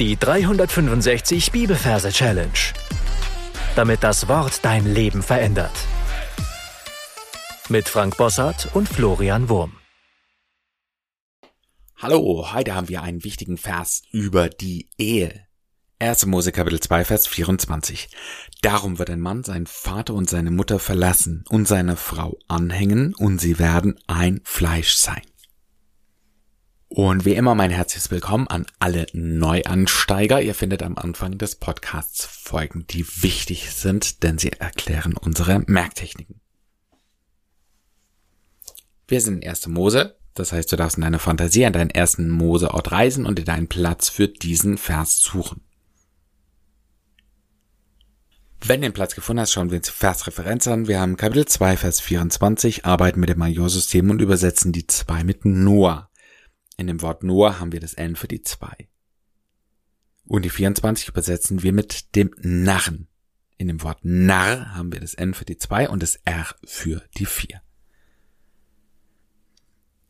Die 365 Bibelverse Challenge. Damit das Wort dein Leben verändert. Mit Frank Bossart und Florian Wurm. Hallo, heute haben wir einen wichtigen Vers über die Ehe. 1. Mose Kapitel 2 Vers 24. Darum wird ein Mann seinen Vater und seine Mutter verlassen und seine Frau anhängen und sie werden ein Fleisch sein. Und wie immer mein herzliches Willkommen an alle Neuansteiger. Ihr findet am Anfang des Podcasts Folgen, die wichtig sind, denn sie erklären unsere Merktechniken. Wir sind in 1. Mose, das heißt, du darfst in deiner Fantasie an deinen ersten Moseort reisen und dir deinen Platz für diesen Vers suchen. Wenn du den Platz gefunden hast, schauen wir uns die Versreferenz an. Wir haben Kapitel 2, Vers 24, arbeiten mit dem Majorsystem und übersetzen die 2 mit Noah. In dem Wort Noah haben wir das N für die 2. Und die 24 übersetzen wir mit dem Narren. In dem Wort Narr haben wir das N für die 2 und das R für die 4.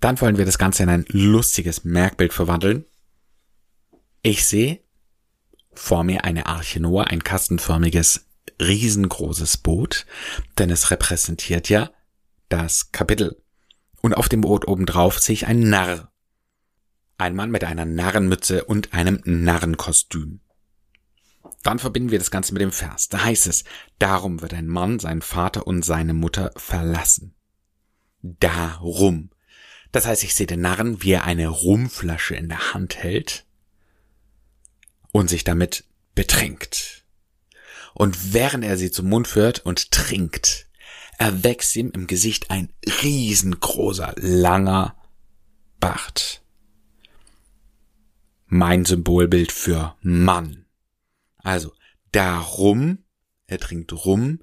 Dann wollen wir das Ganze in ein lustiges Merkbild verwandeln. Ich sehe vor mir eine Arche Noah, ein kastenförmiges, riesengroßes Boot, denn es repräsentiert ja das Kapitel. Und auf dem Boot obendrauf sehe ich einen Narr, ein Mann mit einer Narrenmütze und einem Narrenkostüm. Dann verbinden wir das Ganze mit dem Vers. Da heißt es, darum wird ein Mann seinen Vater und seine Mutter verlassen. Darum. Das heißt, ich sehe den Narren, wie er eine Rumflasche in der Hand hält und sich damit betrinkt. Und während er sie zum Mund führt und trinkt, erwächst ihm im Gesicht ein riesengroßer, langer Bart mein Symbolbild für Mann. Also, darum, er trinkt rum,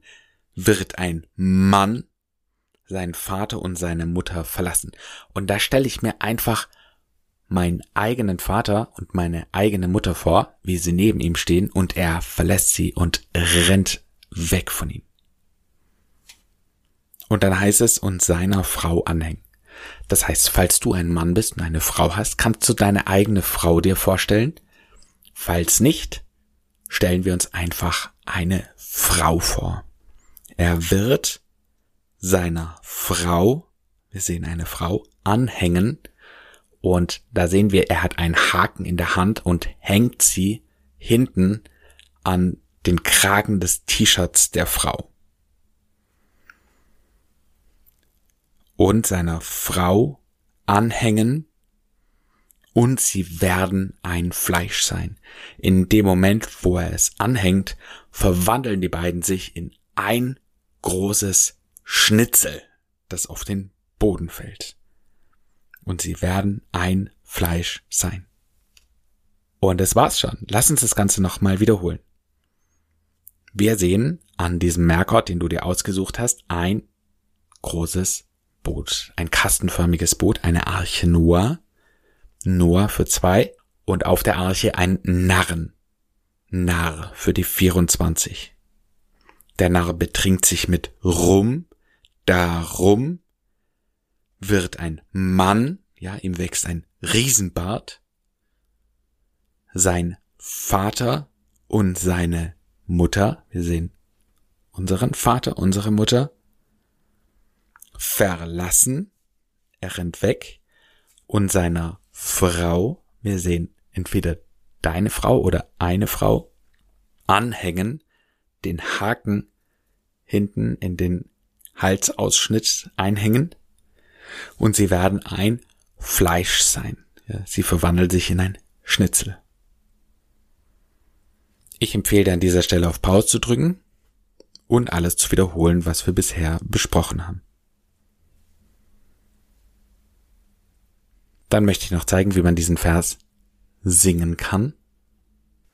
wird ein Mann seinen Vater und seine Mutter verlassen. Und da stelle ich mir einfach meinen eigenen Vater und meine eigene Mutter vor, wie sie neben ihm stehen und er verlässt sie und rennt weg von ihm. Und dann heißt es, und seiner Frau anhängen. Das heißt, falls du ein Mann bist und eine Frau hast, kannst du deine eigene Frau dir vorstellen? Falls nicht, stellen wir uns einfach eine Frau vor. Er wird seiner Frau, wir sehen eine Frau, anhängen und da sehen wir, er hat einen Haken in der Hand und hängt sie hinten an den Kragen des T-Shirts der Frau. Und seiner Frau anhängen und sie werden ein Fleisch sein. In dem Moment, wo er es anhängt, verwandeln die beiden sich in ein großes Schnitzel, das auf den Boden fällt. Und sie werden ein Fleisch sein. Und das war's schon. Lass uns das Ganze nochmal wiederholen. Wir sehen an diesem Merkort, den du dir ausgesucht hast, ein großes Boot, ein kastenförmiges Boot, eine Arche Noah, Noah für zwei und auf der Arche ein Narren, Narr für die 24. Der Narr betrinkt sich mit Rum, darum wird ein Mann, ja, ihm wächst ein Riesenbart, sein Vater und seine Mutter, wir sehen unseren Vater, unsere Mutter, verlassen, er rennt weg und seiner Frau, wir sehen entweder deine Frau oder eine Frau, anhängen, den Haken hinten in den Halsausschnitt einhängen und sie werden ein Fleisch sein. Sie verwandelt sich in ein Schnitzel. Ich empfehle dir an dieser Stelle auf Pause zu drücken und alles zu wiederholen, was wir bisher besprochen haben. Dann möchte ich noch zeigen, wie man diesen Vers singen kann.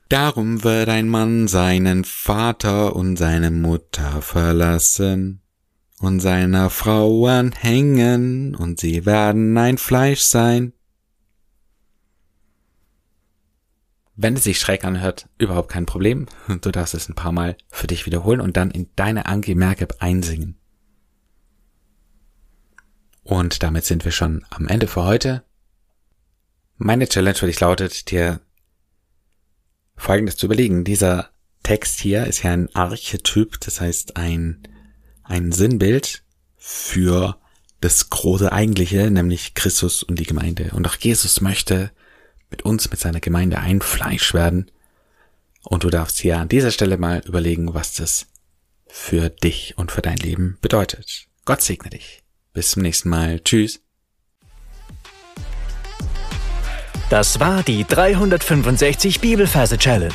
Darum wird ein Mann seinen Vater und seine Mutter verlassen und seiner Frau anhängen und sie werden ein Fleisch sein. Wenn es sich schräg anhört, überhaupt kein Problem. Du darfst es ein paar Mal für dich wiederholen und dann in deine Anki Merkab einsingen. Und damit sind wir schon am Ende für heute. Meine Challenge für dich lautet, dir Folgendes zu überlegen. Dieser Text hier ist ja ein Archetyp, das heißt ein, ein Sinnbild für das große Eigentliche, nämlich Christus und die Gemeinde. Und auch Jesus möchte mit uns, mit seiner Gemeinde ein Fleisch werden. Und du darfst hier an dieser Stelle mal überlegen, was das für dich und für dein Leben bedeutet. Gott segne dich. Bis zum nächsten Mal. Tschüss. Das war die 365 Bibelferse Challenge.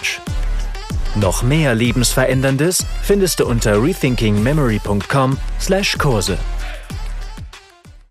Noch mehr Lebensveränderndes findest du unter rethinkingmemory.com/Kurse.